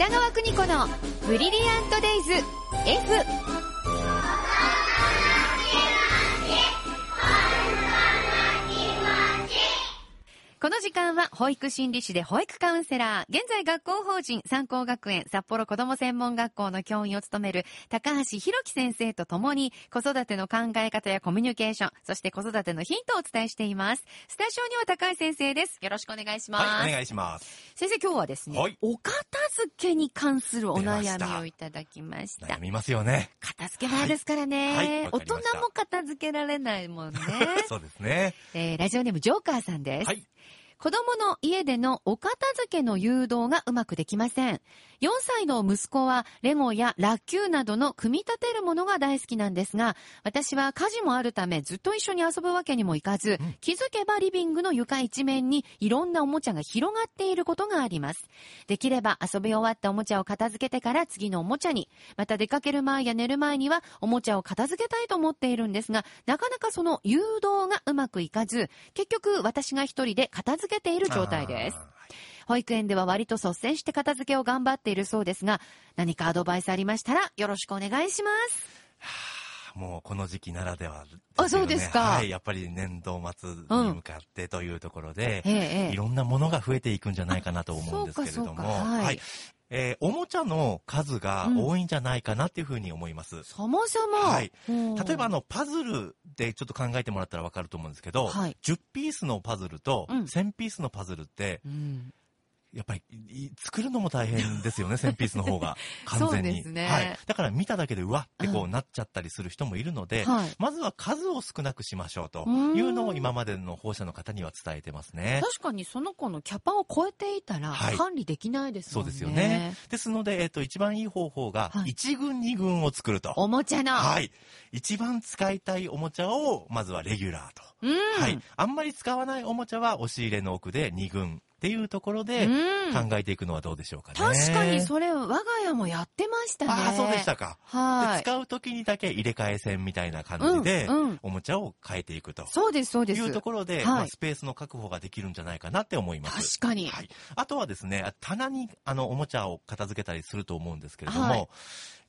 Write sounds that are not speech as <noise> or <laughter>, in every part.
北川邦子のブリリアントデイズ F この時間は保育心理士で保育カウンセラー、現在学校法人三高学園札幌子ども専門学校の教員を務める高橋弘樹先生と共に子育ての考え方やコミュニケーション、そして子育てのヒントをお伝えしています。スタジオには高橋先生です。よろしくお願いします。はい、お願いします。先生今日はですね、はいお片付けに関するお悩みをいただきました。悩みますよね。片付けないですからね、はいはい大人も片付けられないもんね。<laughs> そうですね。えーラジオネームジョーカーさんです。はい。子供の家でのお片付けの誘導がうまくできません。4歳の息子はレゴやラッキューなどの組み立てるものが大好きなんですが、私は家事もあるためずっと一緒に遊ぶわけにもいかず、うん気づけばリビングの床一面にいろんなおもちゃが広がっていることがあります。できれば遊び終わったおもちゃを片付けてから次のおもちゃに、また出かける前や寝る前にはおもちゃを片付けたいと思っているんですが、なかなかその誘導がうまくいかず、結局私が一人で片付けている状態です。あ保育園では割と率先して片付けを頑張っているそうですが、何かアドバイスありましたらよろしくお願いします。ー。もうこの時期ならでは、あそうですか。はい、やっぱり年度末に向かってというところで、ええええ。いろんなものが増えていくんじゃないかなと思うんですけれども、そうかそうか。はいえーおもちゃの数が多いんじゃないかなっていうふうに思います。そもそも、はい。う。ん例えばあの、パズルでちょっと考えてもらったらわかると思うんですけど、はい。10ピースのパズルとうん。1000ピースのパズルって、うんやっぱりい作るのも大変ですよね、<laughs> 1000ピースの方が。完全に。そうですねはい。だから見ただけでうわってこううなっちゃったりする人もいるので、はいまずは数を少なくしましょうとうんいうのを今までの放射の方には伝えてますね。確かにその子のキャパを超えていたらはい管理できないですもね。そうんですよね。ですので、えっ、と、一番いい方法が、はい1軍、2軍を作ると。おもちゃの。はい。一番使いたいおもちゃを、まずはレギュラーと。うん。はい。あんまり使わないおもちゃは、押し入れの奥で2軍っていうところで、うん考えていくのはどうでしょうかね。確かにそれ我が家もやってましたね。ああ、そうでしたか。はい。で使う時にだけ入れ替え線みたいな感じで、うんうんおもちゃを変えていくと。そうです、そうです。いうところで、はいまあ、スペースの確保ができるんじゃないかなって思います。確かに。はい。あとはですね、棚にあのおもちゃを片付けたりすると思うんですけれども、はい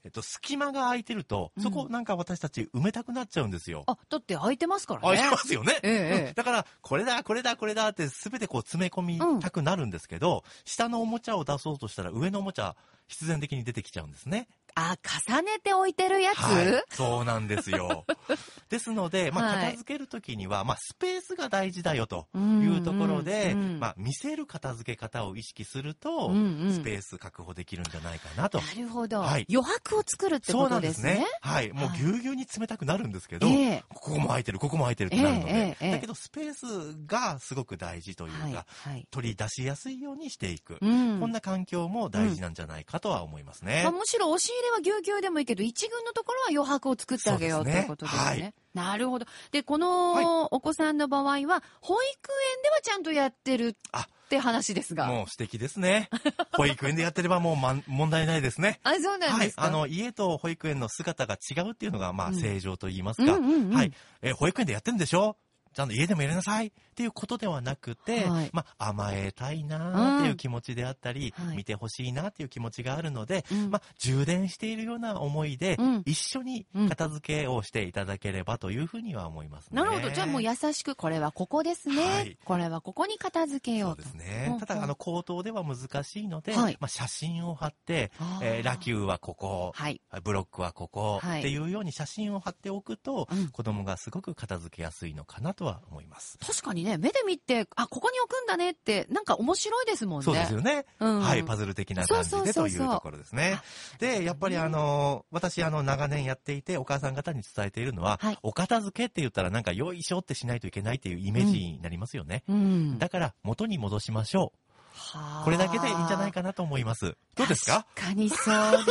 えっと、隙間が空いてると、そこなんか私たち埋めたくなっちゃうんですよ。あ、だって空いてますからね。空いてますよね。ええだから、これだ、これだ、これだって全てこう詰め込みたくなるんですけど、下のおもちゃを出そうとしたら上のおもちゃ必然的に出てきちゃうんですね。あ、重ねて置いてるやつ、はい。そうなんですよ。<laughs> ですので、まあ、はい片付けるときには、まあ、スペースが大事だよとうんいうところで、うんうんまあ、見せる片付け方を意識すると、うんうんスペース確保できるんじゃないかなと。なるほど、はい余白を作るってそうなんことでねですすね。。はい。もうはいぎゅうぎゅうに詰めたくなるんですけど、ええここも空いてる、ここも空いてるってなるので、ええええだけどスペースがすごく大事というか、はい。はい。取り出しやすいようにしていく。うん。こんな環境も大事なんじゃないかとは思いますね。まあ、むしろ押し入れはぎゅうぎゅうでもいいけど、一軍のところは余白を作ってあげようということですね。はいなるほど。で、このお子さんの場合は、保育園ではちゃんとやってるあって話ですが。もう素敵ですね。保育園でやってればもう、ま、問題ないですね。あ、そうなんはい。ですか。あの、家と保育園の姿が違うっていうのが、まあ、うん正常と言いますか。はい。え、保育園でやってんでしょちゃんと家でもやりなさいっていうことではなくて、はいまあ、甘えたいなっていう気持ちであったり、うんはい見てほしいなっていう気持ちがあるので、うんまあ、充電しているような思いで、うん一緒に片付けをしていただければというふうには思いますね。なるほど。じゃあもう優しく、これはここですね。はいこれはここに片付けよそううと。ですね。うんただ、あの、口頭では難しいので、はいまあ、写真を貼って、えーラキューはここ、はい。ブロックはここ、はいっていうように写真を貼っておくと、うん子供がすごく片付けやすいのかなとは思います。確かにね、目で見て、あ、ここに置くんだねって、なんか面白いですもんね。そうですよね。うんはい、パズル的な感じでというところですね。で、やっぱりあの、私あの、長年やっていて、お母さん方に伝えているのは、はいお片付けって言ったらなんか、よいしょってしないといけないっていうイメージになりますよね。うん。だから、元に戻しましょはあう。これだけでいいんじゃないかなと思います。どうですか？確かにそう。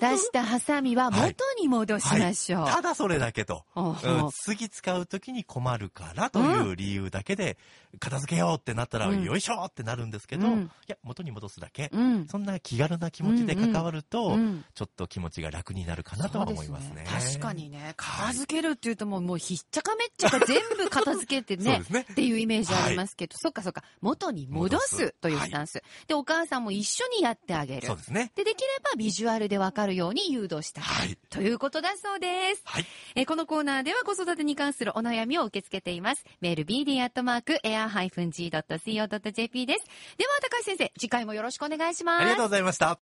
出したハサミは元に戻しましょう。ただそれだけと。ほうん次使うときに困るからという理由だけで、片付けようってなったら、うんよいしょってなるんですけど、うんいや、元に戻すだけ。うん。そんな気軽な気持ちで関わると、うんちょっと気持ちが楽になるかなとは思いますね。す確かにね、片付けるっていうともう、もうひっちゃかめっちゃか全部片付けてね <laughs> ね。っていうイメージありますけど、そっかそっか、元に戻戻すすというスタンス。で、お母さんも一緒にやってあげるそう。ですね。で、できればビジュアルでわかるように誘導したい。はい。ということだそうです。はい。えーこのコーナーでは子育てに関するお悩みを受け付けています。メール bd.air-g.co.jp です。では、高橋先生、次回もよろしくお願いします。ありがとうございました。